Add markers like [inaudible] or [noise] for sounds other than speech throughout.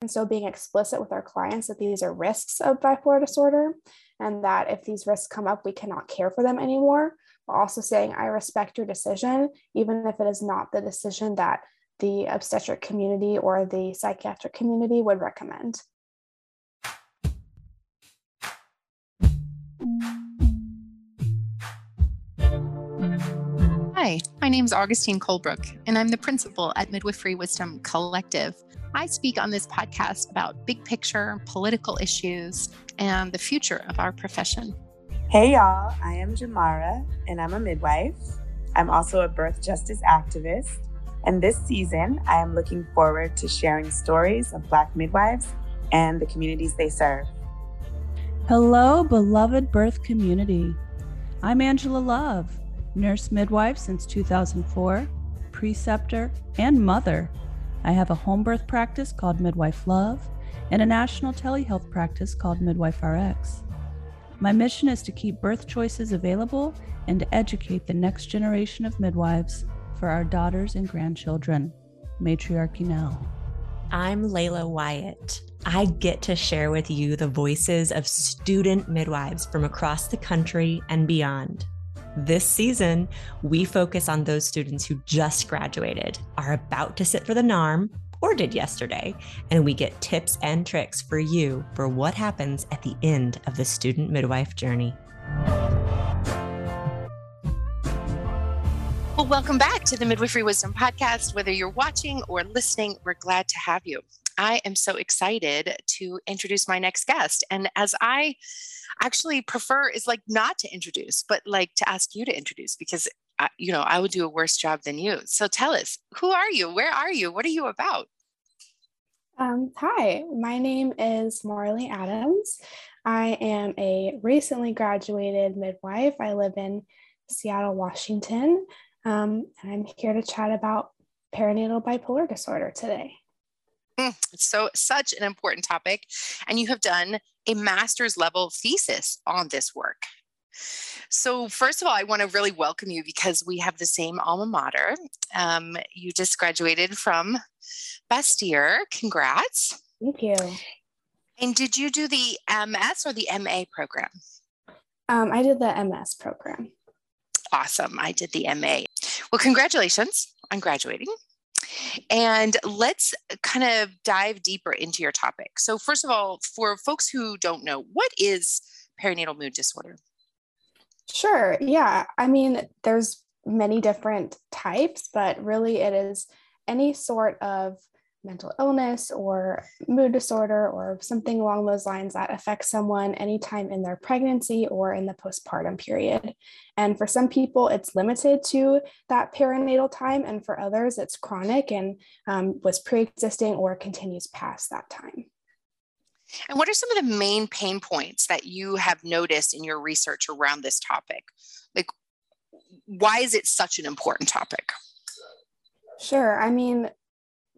And so being explicit with our clients that these are risks of bipolar disorder and that if these risks come up, we cannot care for them anymore. But also saying, I respect your decision, even if it is not the decision that the obstetric community or the psychiatric community would recommend. Hi, my name is Augustine Colebrook, and I'm the principal at Midwifery Wisdom Collective. I speak on this podcast about big picture political issues and the future of our profession. Hey, y'all, I am Jamara, and I'm a midwife. I'm also a birth justice activist. And this season, I am looking forward to sharing stories of Black midwives and the communities they serve. Hello, beloved birth community. I'm Angela Love nurse midwife since 2004, preceptor, and mother. I have a home birth practice called Midwife Love and a national telehealth practice called Midwife RX. My mission is to keep birth choices available and to educate the next generation of midwives for our daughters and grandchildren. Matriarchy now. I'm Layla Wyatt. I get to share with you the voices of student midwives from across the country and beyond. This season, we focus on those students who just graduated, are about to sit for the NARM, or did yesterday, and we get tips and tricks for you for what happens at the end of the student midwife journey. Well, welcome back to the Midwifery Wisdom Podcast. Whether you're watching or listening, we're glad to have you. I am so excited to introduce my next guest. And as I actually prefer is like not to introduce, but like to ask you to introduce because I, you know I would do a worse job than you. So tell us, who are you? Where are you? What are you about? Um, hi, my name is Marlee Adams. I am a recently graduated midwife. I live in Seattle, Washington, um, and I'm here to chat about perinatal bipolar disorder today. Mm, so such an important topic, and you have done a master's level thesis on this work. So, first of all, I want to really welcome you because we have the same alma mater. Um, you just graduated from Bastyr. Congrats. Thank you. And did you do the MS or the MA program? Um, I did the MS program. Awesome. I did the MA. Well, congratulations on graduating. And let's kind of dive deeper into your topic. So, first of all, for folks who don't know, what is perinatal mood disorder? Sure. Yeah. I mean, there's many different types, but really it is any sort of mental illness or mood disorder or something along those lines that affects someone anytime in their pregnancy or in the postpartum period. And for some people, it's limited to that perinatal time, and for others, it's chronic and um, was pre existing or continues past that time. And what are some of the main pain points that you have noticed in your research around this topic? Like, why is it such an important topic? Sure. I mean,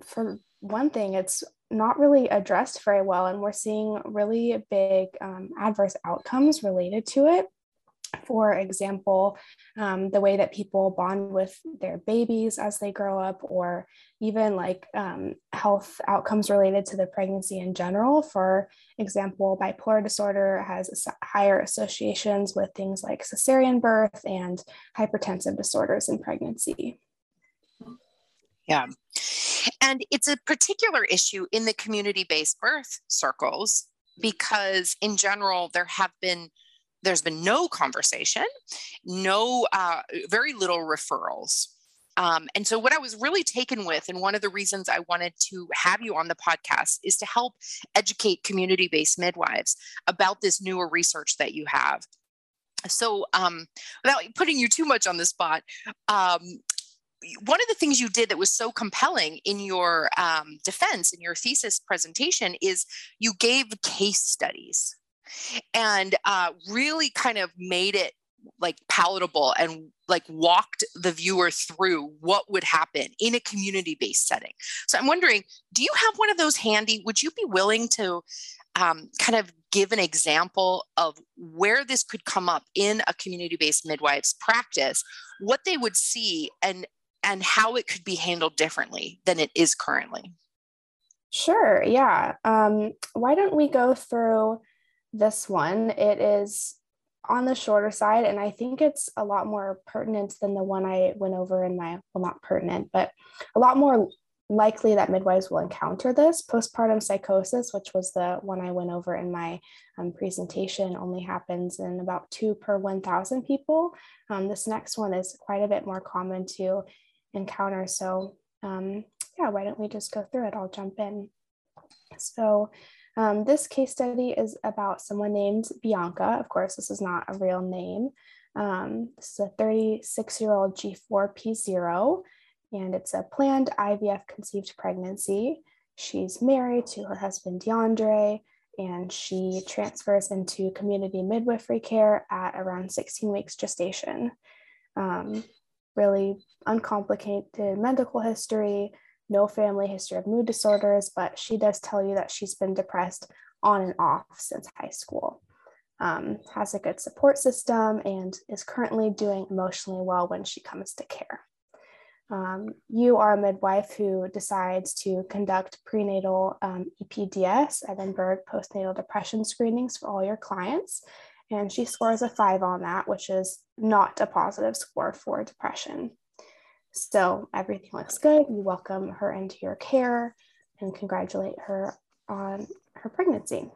for one thing, it's not really addressed very well, and we're seeing really big um, adverse outcomes related to it. For example, um, the way that people bond with their babies as they grow up, or even like um, health outcomes related to the pregnancy in general. For example, bipolar disorder has higher associations with things like cesarean birth and hypertensive disorders in pregnancy. Yeah. And it's a particular issue in the community based birth circles because, in general, there have been there's been no conversation, no, uh, very little referrals. Um, and so, what I was really taken with, and one of the reasons I wanted to have you on the podcast, is to help educate community based midwives about this newer research that you have. So, um, without putting you too much on the spot, um, one of the things you did that was so compelling in your um, defense in your thesis presentation is you gave case studies and uh, really kind of made it like palatable and like walked the viewer through what would happen in a community based setting. So i'm wondering do you have one of those handy? Would you be willing to um, kind of give an example of where this could come up in a community based midwife's practice what they would see and and how it could be handled differently than it is currently. Sure, yeah. Um, why don't we go through this one? It is on the shorter side, and I think it's a lot more pertinent than the one I went over in my, well, not pertinent, but a lot more likely that midwives will encounter this. Postpartum psychosis, which was the one I went over in my um, presentation, only happens in about two per 1,000 people. Um, this next one is quite a bit more common to encounter. So, um, yeah, why don't we just go through it? I'll jump in. So, um, this case study is about someone named Bianca. Of course, this is not a real name. Um, this is a 36 year old G4P0 and it's a planned IVF conceived pregnancy. She's married to her husband, DeAndre, and she transfers into community midwifery care at around 16 weeks gestation. Um, really uncomplicated medical history, no family history of mood disorders, but she does tell you that she's been depressed on and off since high school. Um, has a good support system and is currently doing emotionally well when she comes to care um, you are a midwife who decides to conduct prenatal um, EPDS, Edinburgh postnatal depression screenings for all your clients. And she scores a five on that, which is not a positive score for depression. So everything looks good. You welcome her into your care and congratulate her on her pregnancy.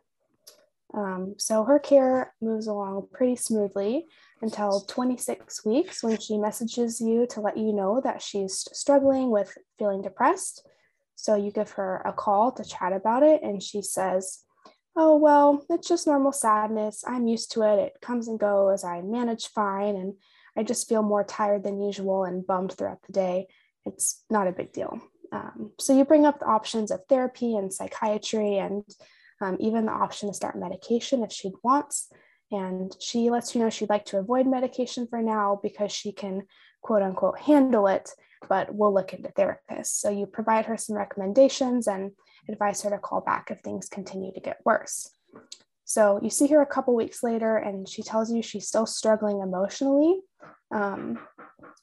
Um, so her care moves along pretty smoothly until 26 weeks when she messages you to let you know that she's struggling with feeling depressed. So you give her a call to chat about it, and she says, Oh, well, it's just normal sadness. I'm used to it. It comes and goes. I manage fine, and I just feel more tired than usual and bummed throughout the day. It's not a big deal. Um, so you bring up the options of therapy and psychiatry, and um, even the option to start medication if she wants. And she lets you know she'd like to avoid medication for now because she can, quote unquote, handle it, but we'll look into therapists. So you provide her some recommendations and advise her to call back if things continue to get worse. So you see her a couple weeks later, and she tells you she's still struggling emotionally. Um,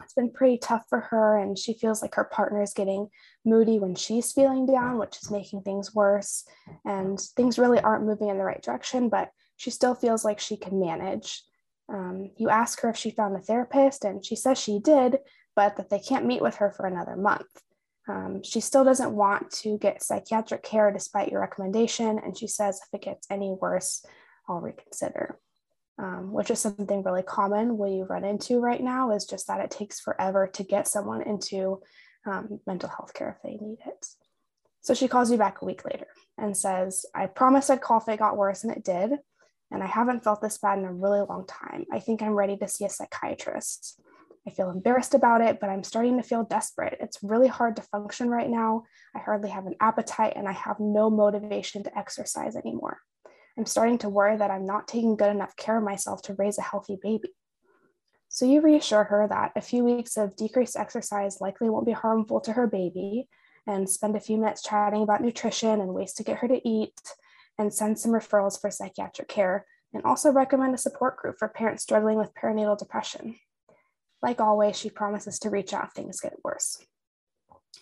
it's been pretty tough for her, and she feels like her partner is getting moody when she's feeling down, which is making things worse. And things really aren't moving in the right direction, but she still feels like she can manage. Um, you ask her if she found a therapist, and she says she did, but that they can't meet with her for another month. Um, she still doesn't want to get psychiatric care despite your recommendation, and she says if it gets any worse, I'll reconsider. Um, which is something really common what you run into right now is just that it takes forever to get someone into um, mental health care if they need it. So she calls you back a week later and says, I promised I'd call if it got worse, and it did and I haven't felt this bad in a really long time. I think I'm ready to see a psychiatrist. I feel embarrassed about it, but I'm starting to feel desperate. It's really hard to function right now. I hardly have an appetite and I have no motivation to exercise anymore. I'm starting to worry that I'm not taking good enough care of myself to raise a healthy baby. So you reassure her that a few weeks of decreased exercise likely won't be harmful to her baby and spend a few minutes chatting about nutrition and ways to get her to eat and send some referrals for psychiatric care, and also recommend a support group for parents struggling with perinatal depression. Like always, she promises to reach out if things get worse.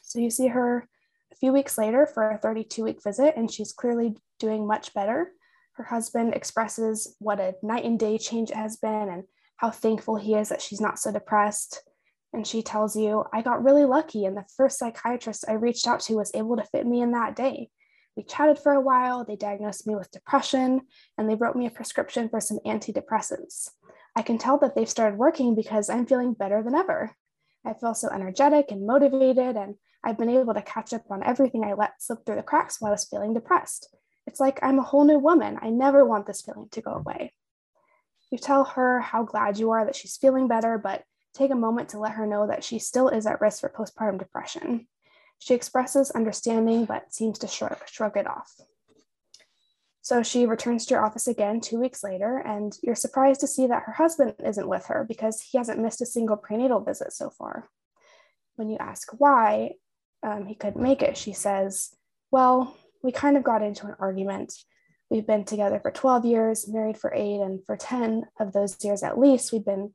So you see her a few weeks later for a 32 week visit, and she's clearly doing much better. Her husband expresses what a night and day change it has been and how thankful he is that she's not so depressed. And she tells you, I got really lucky, and the first psychiatrist I reached out to was able to fit me in that day. We chatted for a while. They diagnosed me with depression and they wrote me a prescription for some antidepressants. I can tell that they've started working because I'm feeling better than ever. I feel so energetic and motivated, and I've been able to catch up on everything I let slip through the cracks while I was feeling depressed. It's like I'm a whole new woman. I never want this feeling to go away. You tell her how glad you are that she's feeling better, but take a moment to let her know that she still is at risk for postpartum depression. She expresses understanding but seems to shrug, shrug it off. So she returns to your office again two weeks later, and you're surprised to see that her husband isn't with her because he hasn't missed a single prenatal visit so far. When you ask why um, he couldn't make it, she says, Well, we kind of got into an argument. We've been together for 12 years, married for eight, and for 10 of those years at least, we've been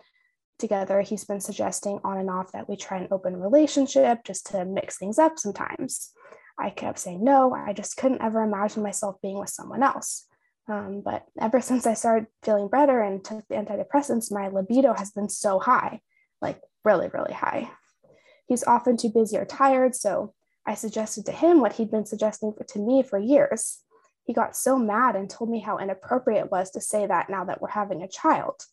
together, he's been suggesting on and off that we try an open relationship just to mix things up sometimes. I kept saying no. I just couldn't ever imagine myself being with someone else. Um, but ever since I started feeling better and took the antidepressants, my libido has been so high, like really, really high. He's often too busy or tired, so I suggested to him what he'd been suggesting for, to me for years. He got so mad and told me how inappropriate it was to say that now that we're having a child.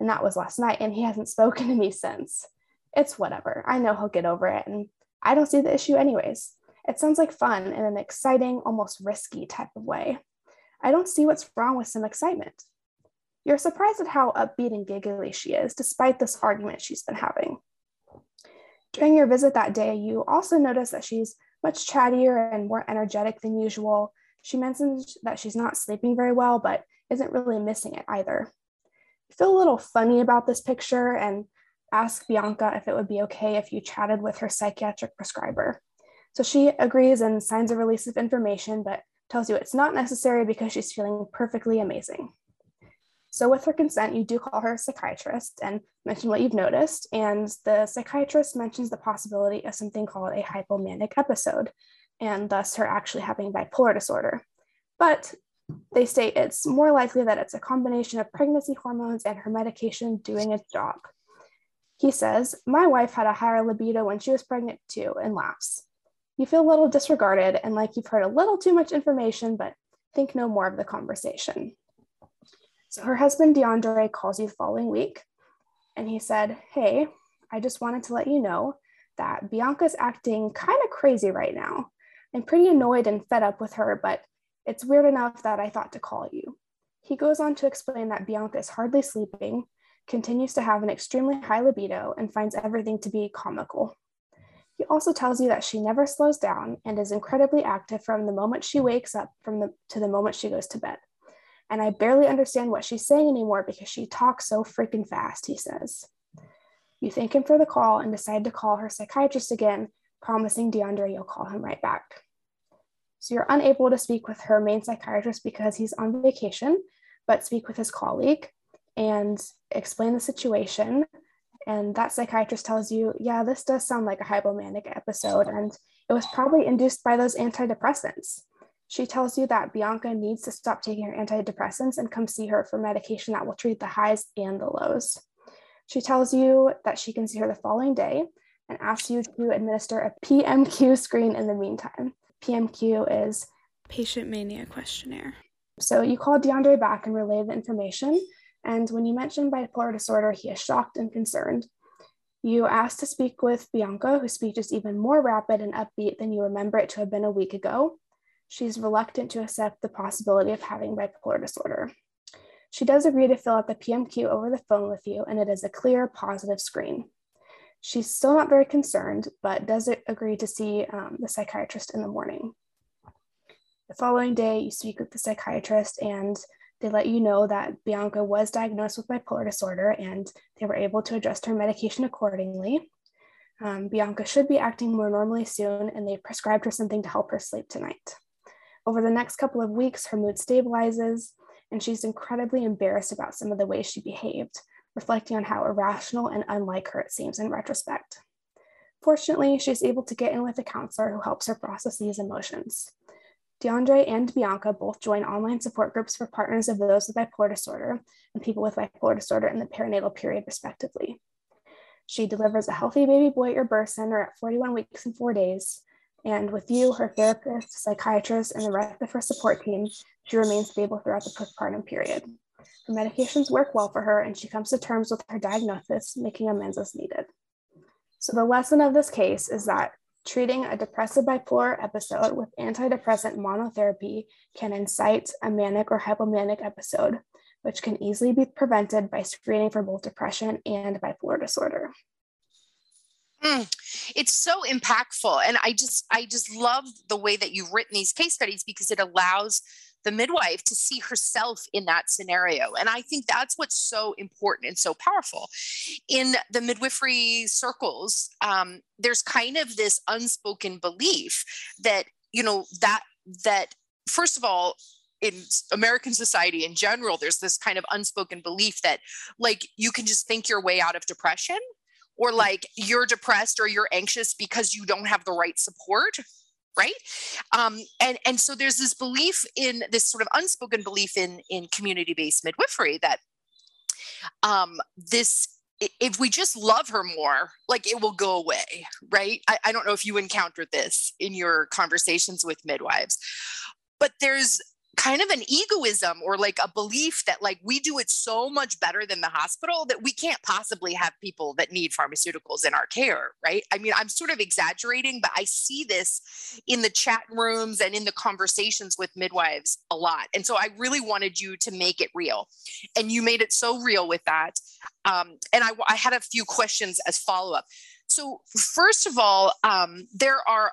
And that was last night, and he hasn't [laughs] spoken to me since. It's whatever. I know he'll get over it, and I don't see the issue anyways. It sounds like fun in an exciting, almost risky type of way. I don't see what's wrong with some excitement. You're surprised at how upbeat and giggly she is, despite this argument she's been having. During your visit that day, you also notice that she's much chattier and more energetic than usual. She mentions that she's not sleeping very well, but isn't really missing it either. You feel a little funny about this picture and ask Bianca if it would be okay if you chatted with her psychiatric prescriber. So she agrees and signs a release of information, but tells you it's not necessary because she's feeling perfectly amazing. So, with her consent, you do call her psychiatrist and mention what you've noticed. And the psychiatrist mentions the possibility of something called a hypomanic episode, and thus her actually having bipolar disorder. But they state it's more likely that it's a combination of pregnancy hormones and her medication doing its job. He says, My wife had a higher libido when she was pregnant too, and laughs. You feel a little disregarded and like you've heard a little too much information, but think no more of the conversation. So her husband, DeAndre, calls you the following week and he said, Hey, I just wanted to let you know that Bianca's acting kind of crazy right now. I'm pretty annoyed and fed up with her, but it's weird enough that I thought to call you. He goes on to explain that Bianca is hardly sleeping, continues to have an extremely high libido, and finds everything to be comical. He also tells you that she never slows down and is incredibly active from the moment she wakes up from the, to the moment she goes to bed. And I barely understand what she's saying anymore because she talks so freaking fast, he says. You thank him for the call and decide to call her psychiatrist again, promising DeAndre you'll call him right back. So you're unable to speak with her main psychiatrist because he's on vacation, but speak with his colleague and explain the situation and that psychiatrist tells you, yeah, this does sound like a hypomanic episode, and it was probably induced by those antidepressants. She tells you that Bianca needs to stop taking her antidepressants and come see her for medication that will treat the highs and the lows. She tells you that she can see her the following day and asks you to administer a PMQ screen in the meantime. PMQ is Patient Mania Questionnaire. So you call DeAndre back and relay the information, and when you mention bipolar disorder, he is shocked and concerned. You ask to speak with Bianca, whose speech is even more rapid and upbeat than you remember it to have been a week ago. She's reluctant to accept the possibility of having bipolar disorder. She does agree to fill out the PMQ over the phone with you, and it is a clear, positive screen. She's still not very concerned, but does agree to see um, the psychiatrist in the morning. The following day, you speak with the psychiatrist, and they let you know that Bianca was diagnosed with bipolar disorder and they were able to adjust her medication accordingly. Um, Bianca should be acting more normally soon, and they prescribed her something to help her sleep tonight. Over the next couple of weeks, her mood stabilizes, and she's incredibly embarrassed about some of the ways she behaved, reflecting on how irrational and unlike her it seems in retrospect. Fortunately, she's able to get in with a counselor who helps her process these emotions. DeAndre and Bianca both join online support groups for partners of those with bipolar disorder and people with bipolar disorder in the perinatal period, respectively. She delivers a healthy baby boy at your birth center at 41 weeks and four days. And with you, her therapist, psychiatrist, and the rest of her support team, she remains stable throughout the postpartum period. Her medications work well for her, and she comes to terms with her diagnosis, making amends as needed. So, the lesson of this case is that Treating a depressive bipolar episode with antidepressant monotherapy can incite a manic or hypomanic episode, which can easily be prevented by screening for both depression and bipolar disorder. Mm, it's so impactful and i just i just love the way that you've written these case studies because it allows the midwife to see herself in that scenario. And I think that's what's so important and so powerful. In the midwifery circles, um, there's kind of this unspoken belief that, you know, that, that first of all, in American society in general, there's this kind of unspoken belief that like you can just think your way out of depression or like you're depressed or you're anxious because you don't have the right support right um, and and so there's this belief in this sort of unspoken belief in in community-based midwifery that um, this if we just love her more, like it will go away, right? I, I, don't know if you encountered this in your conversations with midwives, but there's kind of an egoism or like a belief that like we do it so much better than the hospital that we can't possibly have people that need pharmaceuticals in our care right? I mean i'm sort of exaggerating but i see this in the chat rooms and in the conversations with midwives a lot and so i really wanted you to make it real and you made it so real with that um, and I, I had a few questions as follow-up. So first of all um, there are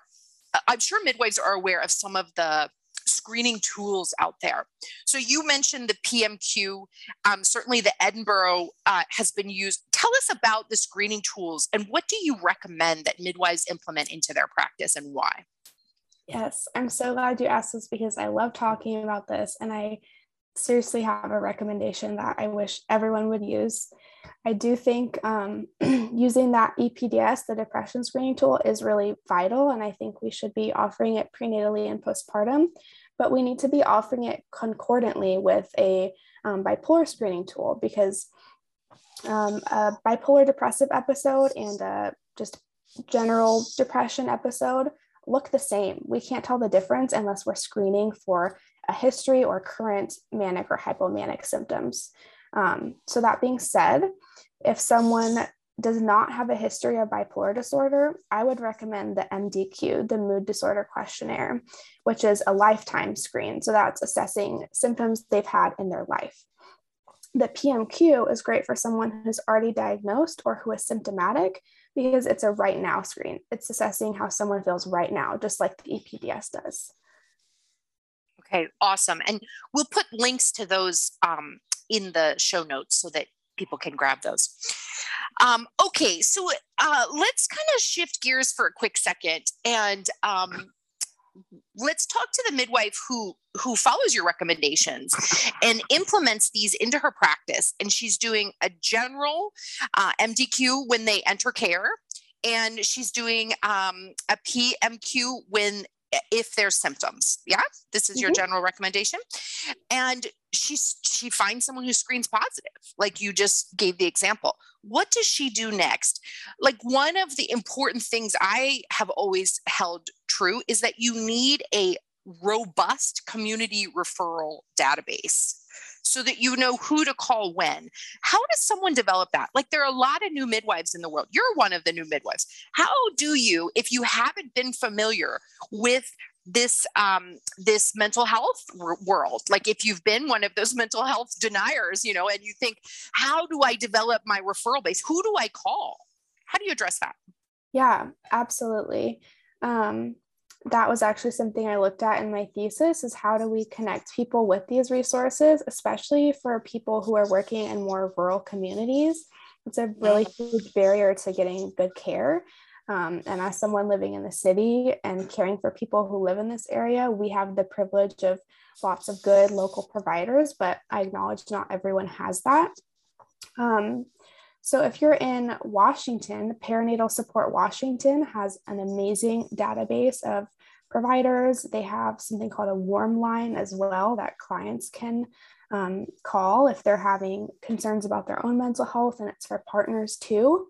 i'm sure midwives are aware of some of the screening tools out there. So you mentioned the PMQ. Um, certainly, the Edinburgh uh, has been used. Tell us about the screening tools and what do you recommend that midwives implement into their practice and why? Yes, I'm so glad you asked this because I love talking about this and I seriously have a recommendation that I wish everyone would use. I do think um, [clears throat] using that EPDS, the depression screening tool, is really vital, and I think we should be offering it prenatally and postpartum but we need to be offering it concordantly with a um, bipolar screening tool because um, a bipolar depressive episode and a just general depression episode look the same. We can't tell the difference unless we're screening for a history or current manic or hypomanic symptoms. Um, so, that being said, if someone does not have a history of bipolar disorder, I would recommend the MDQ, the Mood Disorder Questionnaire, which is a lifetime screen. So that's assessing symptoms they've had in their life. The PMQ is great for someone who's already diagnosed or who is symptomatic because it's a right now screen. It's assessing how someone feels right now, just like the EPDS does. Okay, awesome. And we'll put links to those um, in the show notes so that people can grab those. Um, okay, so uh, let's kind of shift gears for a quick second and um, let's talk to the midwife who who follows your recommendations and implements these into her practice and she's doing a general uh, mdq when they enter care and she's doing um, a pmq when if there's symptoms yeah this is mm-hmm. your general recommendation. And she she finds someone who screens positive like you just gave the example. What does she do next? Like one of the important things i have always held true is that you need a robust community referral database so that you know who to call when. How does someone develop that? Like there are a lot of new midwives in the world. You're one of the new midwives. How do you, if you haven't been familiar with this um, this mental health world like if you've been one of those mental health deniers you know and you think how do i develop my referral base who do i call how do you address that yeah absolutely um, that was actually something I looked at in my thesis is how do we connect people with these resources, especially for people who are working in more rural communities. It's a really huge barrier to getting good care. Um, and as someone living in the city and caring for people who live in this area, we have the privilege of lots of good local providers, but I acknowledge not everyone has that. Um, so, if you're in Washington, Perinatal Support Washington has an amazing database of providers. They have something called a warm line as well that clients can um, call if they're having concerns about their own mental health, and it's for partners too.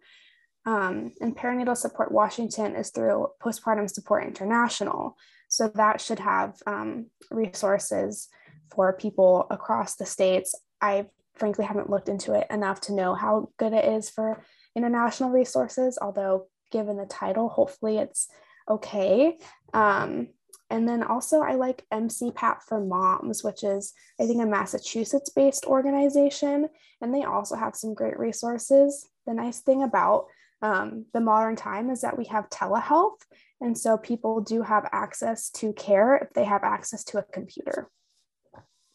Um, and Perinatal Support Washington is through Postpartum Support International. So, that should have um, resources for people across the states. I've frankly haven't looked into it enough to know how good it is for international resources, although given the title, hopefully it's okay. Um, and then also, I like MCPAP for Moms, which is, I think, a Massachusetts based organization. And they also have some great resources. The nice thing about um, the modern time is that we have telehealth. And so people do have access to care if they have access to a computer.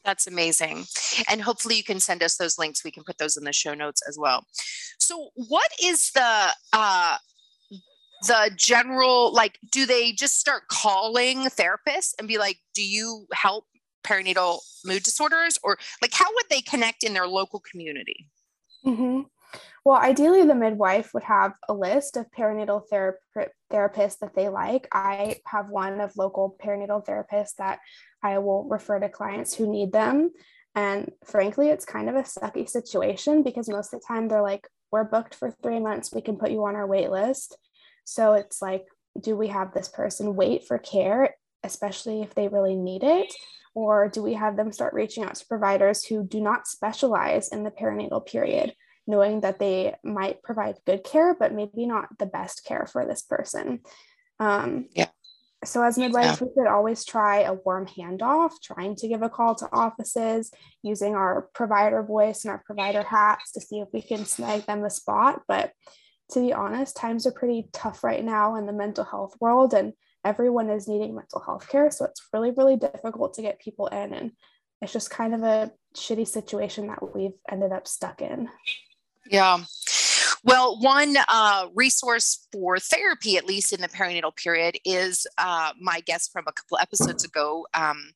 That's amazing. And hopefully you can send us those links. We can put those in the show notes as well. So what is the uh the general like do they just start calling therapists and be like, do you help perinatal mood disorders or like how would they connect in their local community? Mm-hmm. Well, ideally, the midwife would have a list of perinatal ther- therapists that they like. I have one of local perinatal therapists that I will refer to clients who need them. And frankly, it's kind of a sucky situation because most of the time they're like, we're booked for three months, we can put you on our wait list. So it's like, do we have this person wait for care, especially if they really need it? Or do we have them start reaching out to providers who do not specialize in the perinatal period, knowing that they might provide good care, but maybe not the best care for this person? Um, yeah. So, as midwives, yeah. we could always try a warm handoff, trying to give a call to offices using our provider voice and our provider hats to see if we can snag them a spot. But to be honest, times are pretty tough right now in the mental health world, and everyone is needing mental health care. So, it's really, really difficult to get people in. And it's just kind of a shitty situation that we've ended up stuck in. Yeah. Well, one uh, resource for therapy, at least in the perinatal period, is uh, my guest from a couple episodes ago, um,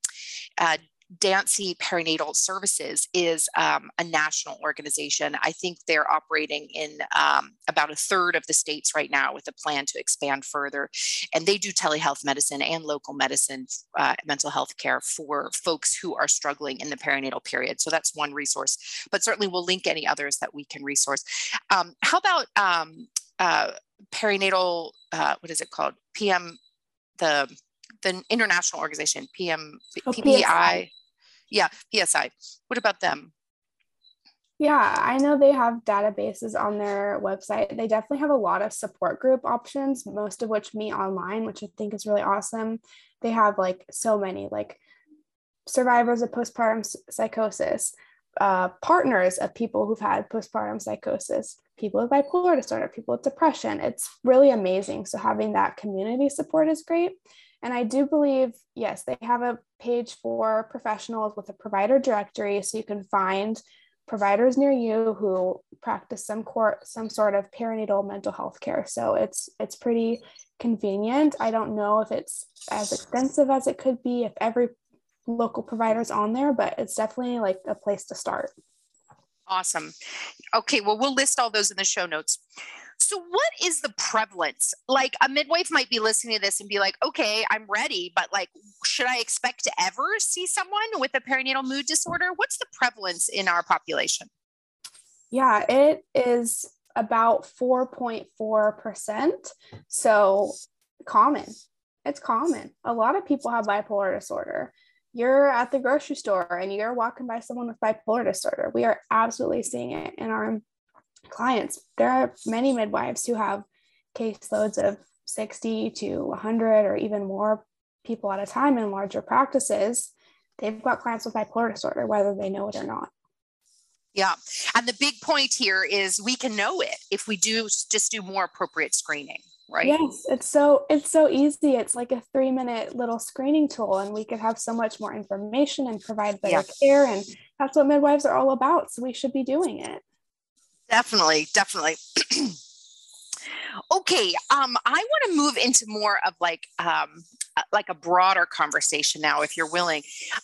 uh, Dancy Perinatal Services is um, a national organization. I think they're operating in um, about a third of the states right now with a plan to expand further. And they do telehealth medicine and local medicine, uh, mental health care for folks who are struggling in the perinatal period. So that's one resource, but certainly we'll link any others that we can resource. Um, how about um, uh, perinatal, uh, what is it called? PM, the the international organization, PM, oh, PPI yeah, PSI. What about them? Yeah, I know they have databases on their website. They definitely have a lot of support group options, most of which meet online, which I think is really awesome. They have like so many, like survivors of postpartum psychosis, uh, partners of people who've had postpartum psychosis, people with bipolar disorder, people with depression. It's really amazing. So having that community support is great. And I do believe, yes, they have a page for professionals with a provider directory. So you can find providers near you who practice some court some sort of perinatal mental health care. So it's it's pretty convenient. I don't know if it's as extensive as it could be if every local provider is on there, but it's definitely like a place to start. Awesome. Okay, well, we'll list all those in the show notes. So, what is the prevalence? Like, a midwife might be listening to this and be like, okay, I'm ready, but like, should I expect to ever see someone with a perinatal mood disorder? What's the prevalence in our population? Yeah, it is about 4.4%. So, common. It's common. A lot of people have bipolar disorder. You're at the grocery store and you're walking by someone with bipolar disorder. We are absolutely seeing it in our clients. There are many midwives who have caseloads of 60 to 100 or even more people at a time in larger practices. They've got clients with bipolar disorder, whether they know it or not. Yeah. And the big point here is we can know it if we do just do more appropriate screening, right? Yes, it's so it's so easy. It's like a 3-minute little screening tool and we could have so much more information and provide better yeah. care and that's what midwives are all about. So we should be doing it. Definitely, definitely. [clears throat] okay, um, I want to move into more of like um, uh, like a broader conversation now, if you're willing.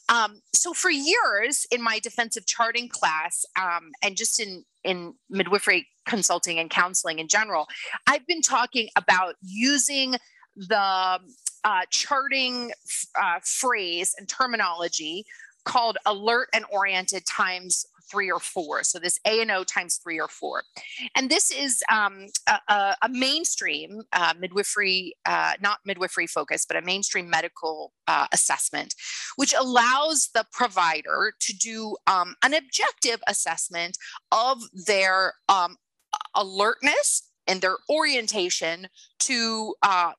Um, so for years in my defensive charting class, um, and just in in midwifery consulting and counseling in general, I've been talking about using the uh, charting uh, phrase and terminology called alert and oriented times three or four. So this A and O times three or four. And this is um, a, a, mainstream uh, midwifery, uh, not midwifery focus, but a mainstream medical uh, assessment, which allows the provider to do um, an objective assessment of their um, alertness and their orientation to uh,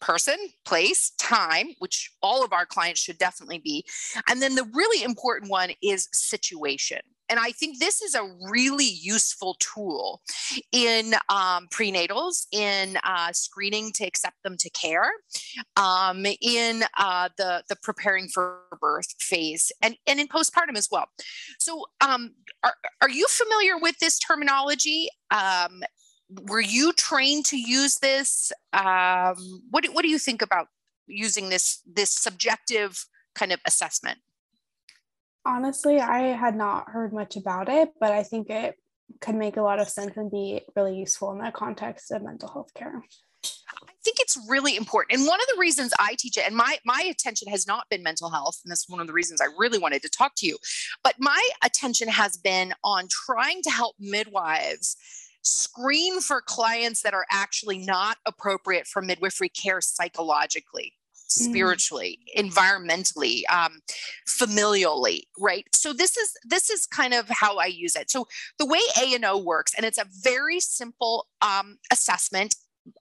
person, place, time, which all of our clients should definitely be. And then the really important one is situation. And I think this is a really useful tool in um, prenatals, in uh, screening to accept them to care, um, in uh, the, the preparing for birth phase, and, and in postpartum as well. So, um, are, are you familiar with this terminology? Were you trained to use this? Um, what, what do you think about using this, this subjective kind of assessment? Honestly, I had not heard much about it, but I think it could make a lot of sense and be really useful in the context of mental health care. I think it's really important. And one of the reasons I teach it, and my my attention has not been mental health, and that's one of the reasons I really wanted to talk to you. But my attention has been on trying to help midwives screen for clients that are actually not appropriate for midwifery care psychologically mm. spiritually mm. environmentally um, familially right so this is this is kind of how i use it so the way a and o works and it's a very simple um, assessment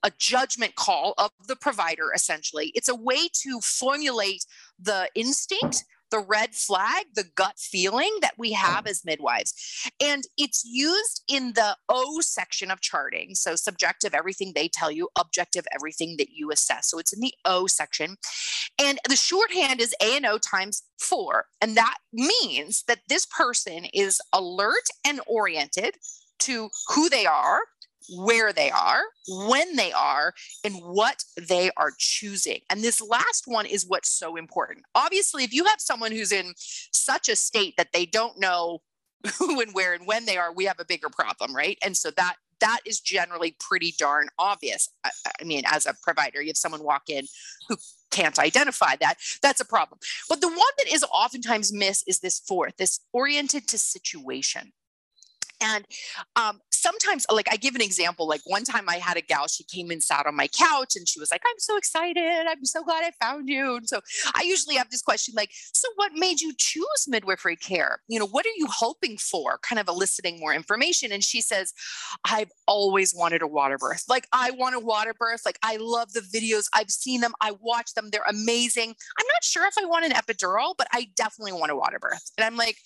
a judgment call of the provider essentially it's a way to formulate the instinct the red flag, the gut feeling that we have as midwives. And it's used in the O section of charting. So, subjective, everything they tell you, objective, everything that you assess. So, it's in the O section. And the shorthand is A and O times four. And that means that this person is alert and oriented to who they are, where they are, when they are, and what they are choosing. And this last one is what's so important. Obviously, if you have someone who's in such a state that they don't know [laughs] who and where and when they are, we have a bigger problem, right? And so that that is generally pretty darn obvious. I, I mean, as a provider, you have someone walk in who can't identify that, that's a problem. But the one that is oftentimes missed is this fourth, this oriented to situation. And um, sometimes, like I give an example, like one time I had a gal, she came and sat on my couch and she was like, I'm so excited. I'm so glad I found you. And so I usually have this question like, so what made you choose midwifery care? You know, what are you hoping for? Kind of eliciting more information. And she says, I've always wanted a water birth. Like I want a water birth. Like I love the videos. I've seen them. I watch them. They're amazing. I'm not sure if I want an epidural, but I definitely want a water birth. And I'm like,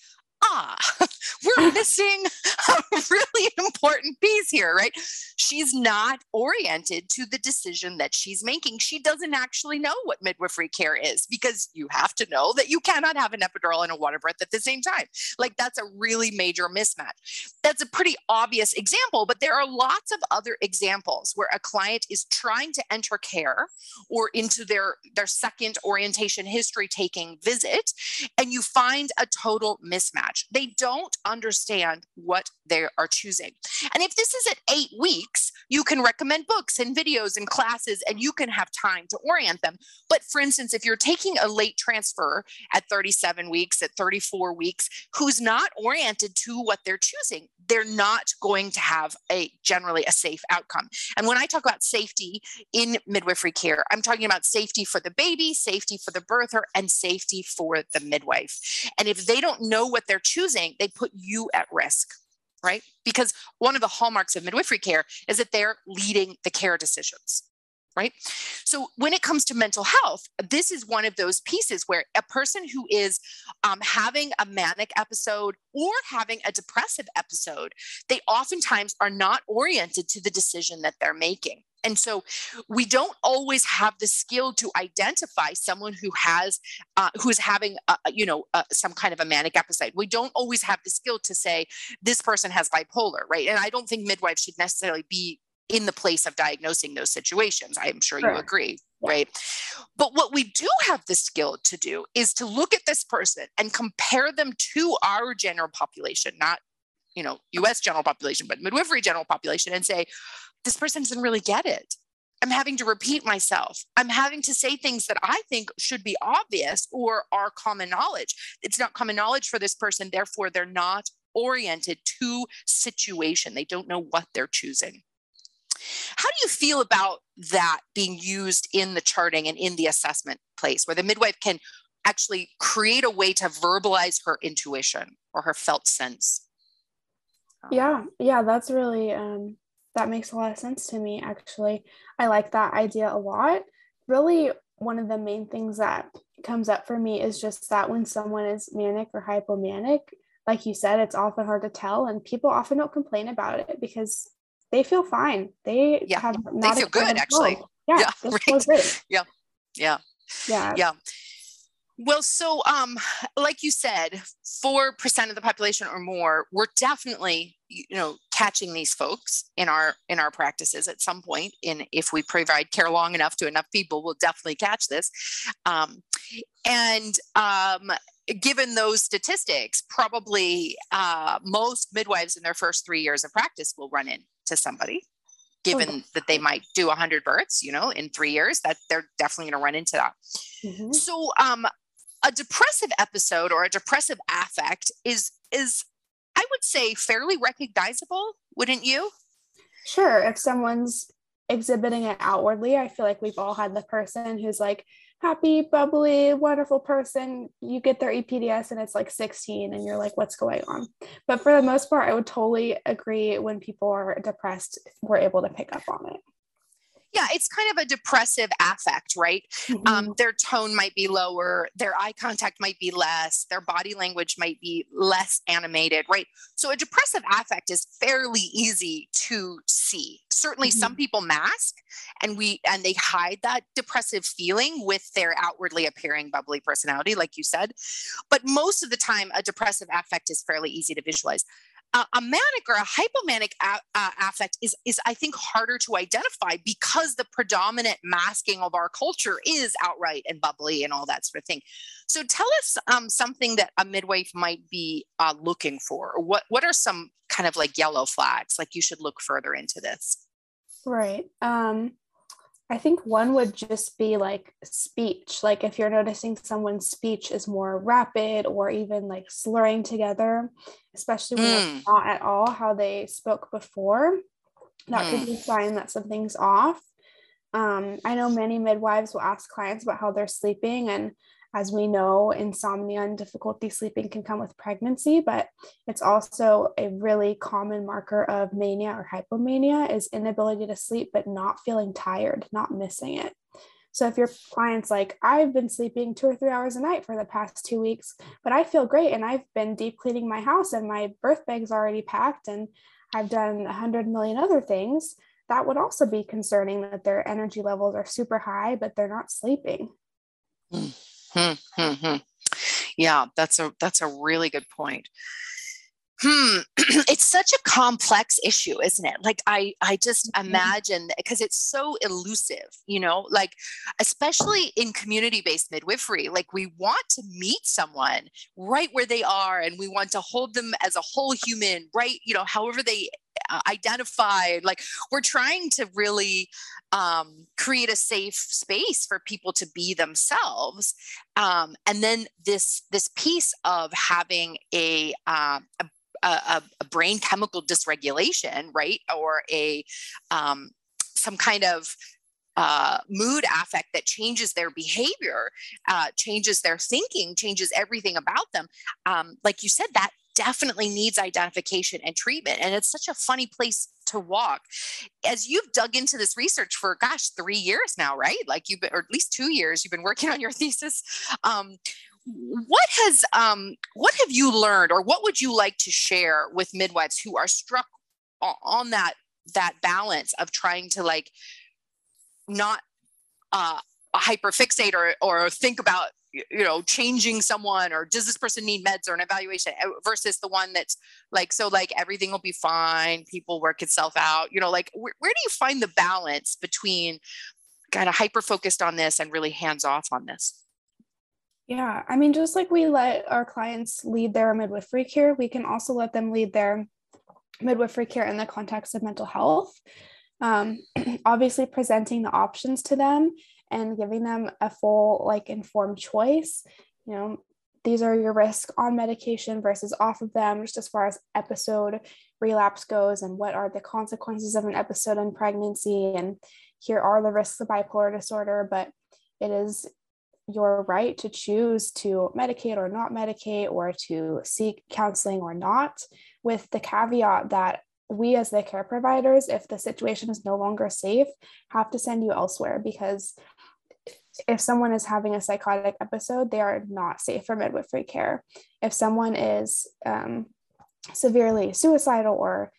ah, [laughs] we're missing [laughs] a really important piece here, right? She's not oriented to the decision that she's making. She doesn't actually know what midwifery care is because you have to know that you cannot have an epidural and a water birth at the same time. Like that's a really major mismatch. That's a pretty obvious example, but there are lots of other examples where a client is trying to enter care or into their their second orientation history taking visit and you find a total mismatch match. They don't understand what they are choosing. And if this is at eight weeks, you can recommend books and videos and classes, and you can have time to orient them. But for instance, if you're taking a late transfer at 37 weeks, at 34 weeks, who's not oriented to what they're choosing, they're not going to have a generally a safe outcome. And when I talk about safety in midwifery care, I'm talking about safety for the baby, safety for the birther, and safety for the midwife. And if they don't know what they're choosing, they put you at risk right? Because one of the hallmarks of midwifery care is that they're leading the care decisions right? So when it comes to mental health, this is one of those pieces where a person who is um, having a manic episode or having a depressive episode, they oftentimes are not oriented to the decision that they're making. And so we don't always have the skill to identify someone who has, uh, who's having, a, you know, uh, some kind of a manic episode. We don't always have the skill to say this person has bipolar, right? And I don't think midwives should necessarily be in the place of diagnosing those situations. I'm sure you agree, yeah. right? But what we do have the skill to do is to look at this person and compare them to our general population, not you know US general population, but midwifery general population, and say, this person doesn't really get it. I'm having to repeat myself. I'm having to say things that I think should be obvious or are common knowledge. It's not common knowledge for this person, therefore, they're not oriented to situation. They don't know what they're choosing. How do you feel about that being used in the charting and in the assessment place where the midwife can actually create a way to verbalize her intuition or her felt sense? Yeah, yeah, that's really um that makes a lot of sense to me actually. I like that idea a lot. Really one of the main things that comes up for me is just that when someone is manic or hypomanic, like you said, it's often hard to tell and people often don't complain about it because they feel fine. They yeah. have not they feel good actually. Yeah, yeah [laughs] right. yeah, yeah, yeah, yeah. Well, so um, like you said, four percent of the population or more, we're definitely you know catching these folks in our in our practices at some point. In if we provide care long enough to enough people, we'll definitely catch this. Um, and um, given those statistics, probably uh, most midwives in their first three years of practice will run into somebody. Given okay. that they might do 100 births, you know, in three years, that they're definitely going to run into that. Mm-hmm. So, um, a depressive episode or a depressive affect is is I would say fairly recognizable, wouldn't you? Sure. If someone's exhibiting it outwardly, I feel like we've all had the person who's like, happy, bubbly, wonderful person, you get their EPDS and it's like 16 and you're like, what's going on? But for the most part, I would totally agree when people are depressed, we're able to pick up on it yeah, it's kind of a depressive affect, right? Mm-hmm. Um, their tone might be lower, their eye contact might be less, their body language might be less animated, right? So a depressive affect is fairly easy to see. Certainly, mm-hmm. some people mask and we and they hide that depressive feeling with their outwardly appearing bubbly personality, like you said. But most of the time, a depressive affect is fairly easy to visualize uh, a manic or a hypomanic a- uh, affect is is I think harder to identify because the predominant masking of our culture is outright and bubbly and all that sort of thing. So tell us um, something that a midwife might be uh, looking for. What what are some kind of like yellow flags? Like you should look further into this. Right. Um, I think one would just be like speech. Like if you're noticing someone's speech is more rapid or even like slurring together, especially when mm. it's not at all how they spoke before, that mm. could be a sign that something's off. Um, I know many midwives will ask clients about how they're sleeping, and as we know, insomnia and difficulty sleeping can come with pregnancy, but it's also a really common marker of mania or hypomania is inability to sleep, but not feeling tired, not missing it. So if your client's like, I've been sleeping two or three hours a night for the past two weeks, but I feel great and I've been deep cleaning my house and my birth bag's already packed and I've done a hundred million other things, that would also be concerning that their energy levels are super high, but they're not sleeping. [sighs] [laughs] Mm. Hmm, hmm, hmm. Yeah, that's a that's a really good point. Hmm, [clears throat] it's such a complex issue, isn't it? Like I I just mm-hmm. imagine because it's so elusive, you know, like especially in community-based midwifery, like we want to meet someone right where they are and we want to hold them as a whole human, right, you know, however they identified like we're trying to really um, create a safe space for people to be themselves um, and then this this piece of having a, uh, a a, a, brain chemical dysregulation, right, or a um, some kind of uh, mood affect that changes their behavior, uh, changes their thinking, changes everything about them. Um, like you said, that definitely needs identification and treatment. And it's such a funny place to walk. As you've dug into this research for, gosh, three years now, right? Like you've been, or at least two years, you've been working on your [laughs] thesis. Um, what has um, what have you learned or what would you like to share with midwives who are struck on that that balance of trying to like not uh, hyperfixate or or think about you know changing someone or does this person need meds or an evaluation uh, versus the one that's like so like everything will be fine people work itself out you know like where, where do you find the balance between kind of hyper focused on this and really hands off on this? Yeah i mean just like we let our clients lead their midwifery care we can also let them lead their midwifery care in the context of mental health. Um, [clears throat] obviously presenting the options to them and giving them a full like informed choice. You know these are your risks on medication versus off of them just as far as episode relapse goes and what are the consequences of an episode in pregnancy. And here are the risks of bipolar disorder but it is your right to choose to medicate or not medicate or to seek counseling or not with the caveat that we as the care providers if the situation is no longer safe have to send you elsewhere because if someone is having a psychotic episode, they are not safe for midwifery care. If someone is um, severely suicidal or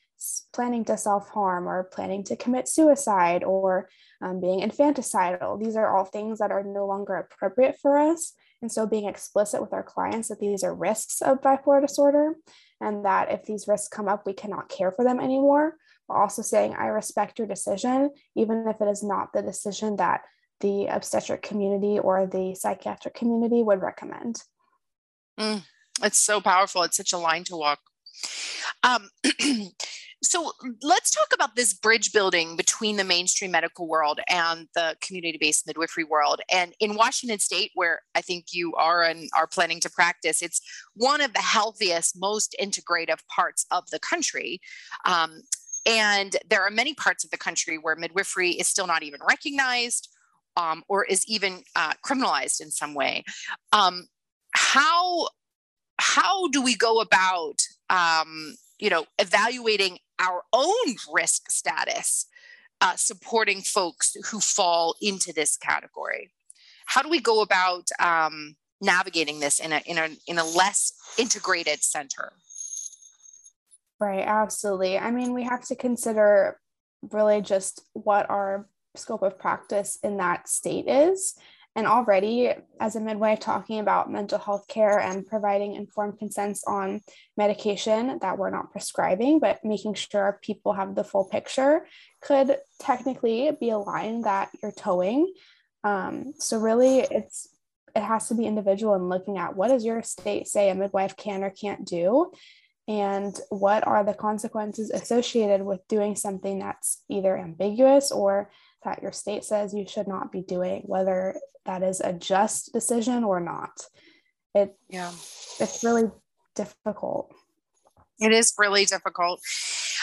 planning to self harm or planning to commit suicide or um, being infanticidal, these are all things that are no longer appropriate for us. And so, being explicit with our clients that these are risks of bipolar disorder and that if these risks come up, we cannot care for them anymore. But also saying, I respect your decision, even if it is not the decision that the obstetric community or the psychiatric community would recommend. Mm, it's so powerful. It's such a line to walk. Um, [clears throat] so let's talk about this bridge building between the mainstream medical world and the community-based midwifery world and in washington state where i think you are and are planning to practice it's one of the healthiest most integrative parts of the country um, and there are many parts of the country where midwifery is still not even recognized um, or is even uh, criminalized in some way. Um, how how do we go about um, you know evaluating our own risk status uh, supporting folks who fall into this category? How do we go about um, navigating this in a, in a in a less integrated center? Right absolutely. I mean we have to consider really just what our scope of practice in that state is and already, as a midwife, talking about mental health care and providing informed consents on medication that we're not prescribing, but making sure people have the full picture could technically be a line that you're toeing. Um, so, really, it's it has to be individual and looking at what does your state say a midwife can or can't do and what are the consequences associated with doing something that's either ambiguous or that your state says you should not be doing, whether that is a just decision or not. It yeah, it's really difficult. It is really difficult.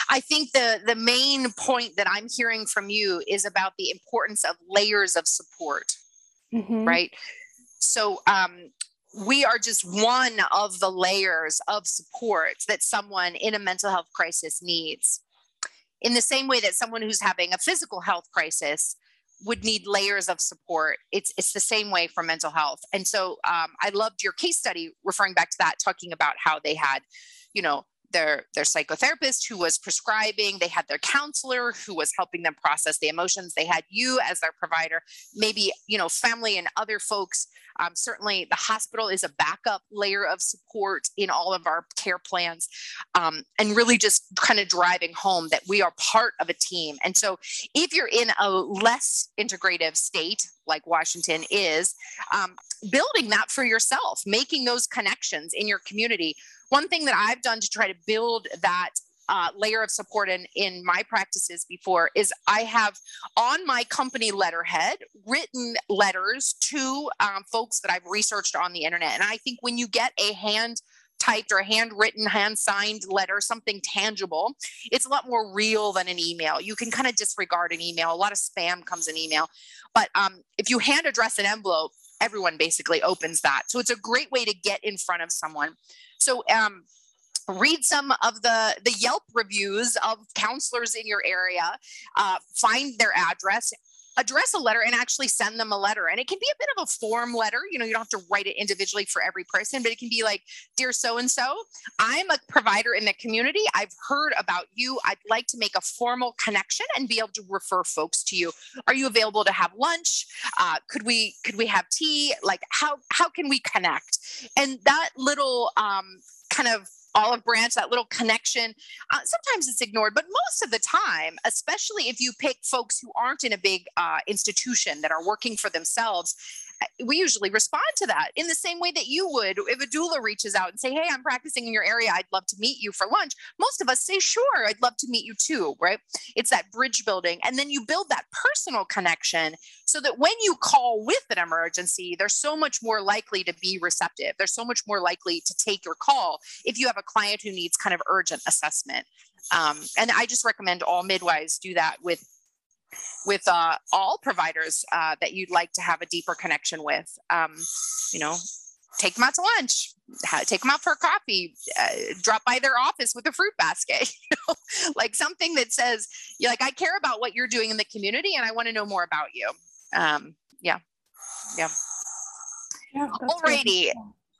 I think the the main point that I'm hearing from you is about the importance of layers of support, mm-hmm. right? So um, we are just one of the layers of support that someone in a mental health crisis needs in the same way that someone who's having a physical health crisis would need layers of support. It's it's the same way for mental health. And so um, I loved your case study referring back to that, talking about how they had, you know, their their psychotherapist who was prescribing they had their counselor who was helping them process the emotions they had you as their provider maybe you know family and other folks. Um, certainly the hospital is a backup layer of support in all of our care plans um, and really just kind of driving home that we are part of a team. And so if you're in a less integrative state like washington is um, building that for yourself making those connections in your community one thing that I've done to try to build that uh, layer of support in, in my practices before is I have on my company letterhead written letters to um, folks that I've researched on the internet. And I think when you get a hand typed or handwritten, hand signed letter, something tangible, it's a lot more real than an email. You can kind of disregard an email. A lot of spam comes in email. But um, if you hand address an envelope, everyone basically opens that. So it's a great way to get in front of someone. So um, read some of the the Yelp reviews of counselors in your area, uh, find their address, address a letter and actually send them a letter. And it can be a bit of a form letter. You know, you don't have to write it individually for every person, but it can be like, Dear so and so, I'm a provider in the community. I've heard about you. I'd like to make a formal connection and be able to refer folks to you. Are you available to have lunch? Uh, could we could we have tea? Like how how can we connect? And that little um, kind of olive branch, that little connection. Uh, sometimes it's ignored, but most of the time, especially if you pick folks who aren't in a big uh, institution that are working for themselves, we usually respond to that in the same way that you would if a doula reaches out and say hey i'm practicing in your area i'd love to meet you for lunch. Most of us say sure i'd love to meet you too right? It's that bridge building and then you build that personal connection so that when you call with an emergency they're so much more likely to be receptive. They're so much more likely to take your call if you have a client who needs kind of urgent assessment. Um, and i just recommend all midwives do that with with uh, all providers uh, that you'd like to have a deeper connection with. Um, you know, take them out to lunch, take them out for a coffee, uh, drop by their office with a fruit basket, [laughs] you know, like something that says, you're like, I care about what you're doing in the community and I want to know more about you. Um, yeah. Yeah. Yeah. Alrighty.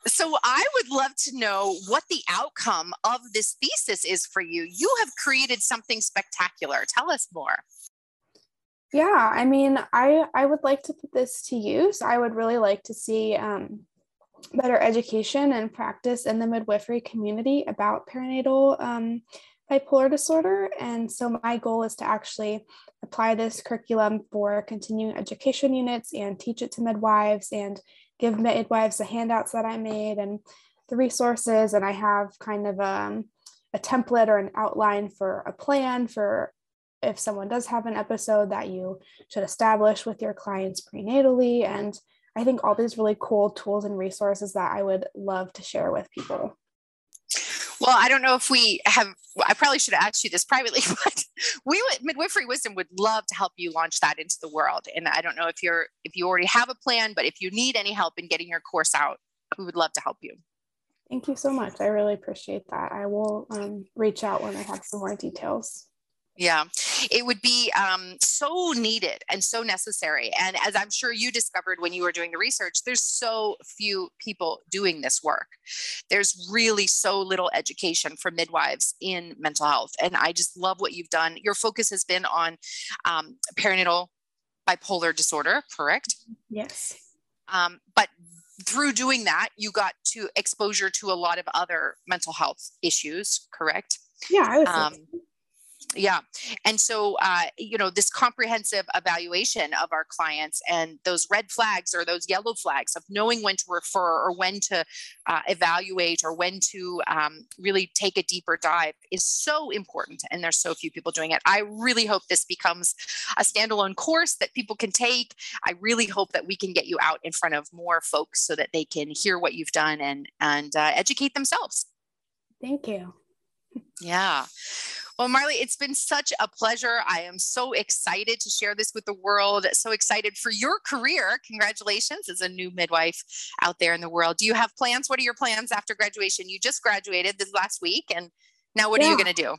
So I would love to know what the outcome of this thesis is for you. You have created something spectacular. Tell us more. Yeah, I mean, I I would like to put this to use. I would really like to see um, better education and practice in the midwifery community about perinatal um, bipolar disorder. And so my goal is to actually apply this curriculum for continuing education units and teach it to midwives and give midwives the handouts that I made and the resources and I have kind of um, a template or an outline for a plan for if someone does have an episode that you should establish with your clients prenatally. And I think all these really cool tools and resources that I would love to share with people. Well, I don't know if we have, I probably should have asked you this privately, [laughs] but we would, Midwifery Wisdom would love to help you launch that into the world. And I don't know if you're, if you already have a plan, but if you need any help in getting your course out, we would love to help you. Thank you so much. I really appreciate that. I will um, reach out when I have some more details. Yeah, it would be um, so needed and so necessary. And as I'm sure you discovered when you were doing the research, there's so few people doing this work. There's really so little education for midwives in mental health. And I just love what you've done. Your focus has been on um, perinatal bipolar disorder, correct? Yes. Um, but through doing that, you got to exposure to a lot of other mental health issues, correct? Yeah, I would yeah and so uh, you know this comprehensive evaluation of our clients and those red flags or those yellow flags of knowing when to refer or when to uh, evaluate or when to um, really take a deeper dive is so important and there's so few people doing it. I really hope this becomes a standalone course that people can take. I really hope that we can get you out in front of more folks so that they can hear what you've done and and uh, educate themselves. Thank you. Yeah well, Marlee, it's been such a pleasure. I am so excited to share this with the world. So excited for your career. Congratulations as a new midwife out there in the world. Do you have plans? What are your plans after graduation? You just graduated this last week, and now what yeah. are you going to do?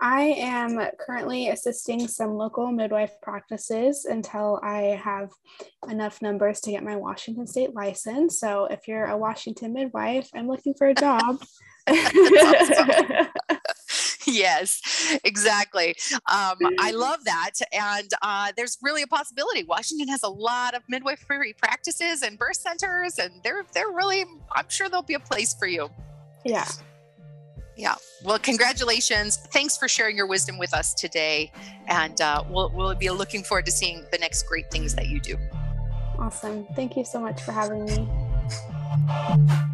I am currently assisting some local midwife practices until I have enough numbers to get my Washington state license. So if you're a Washington midwife, I'm looking for a job. [laughs] [laughs] yes, exactly. Um, I love that. And uh, there's really a possibility. Washington has a lot of midwifery practices and birth centers, and they're they're really. I'm sure there'll be a place for you. Yeah. Yeah. Well, congratulations. Thanks for sharing your wisdom with us today. And uh, we'll, we'll be looking forward to seeing the next great things that you do. Awesome. Thank you so much for having me.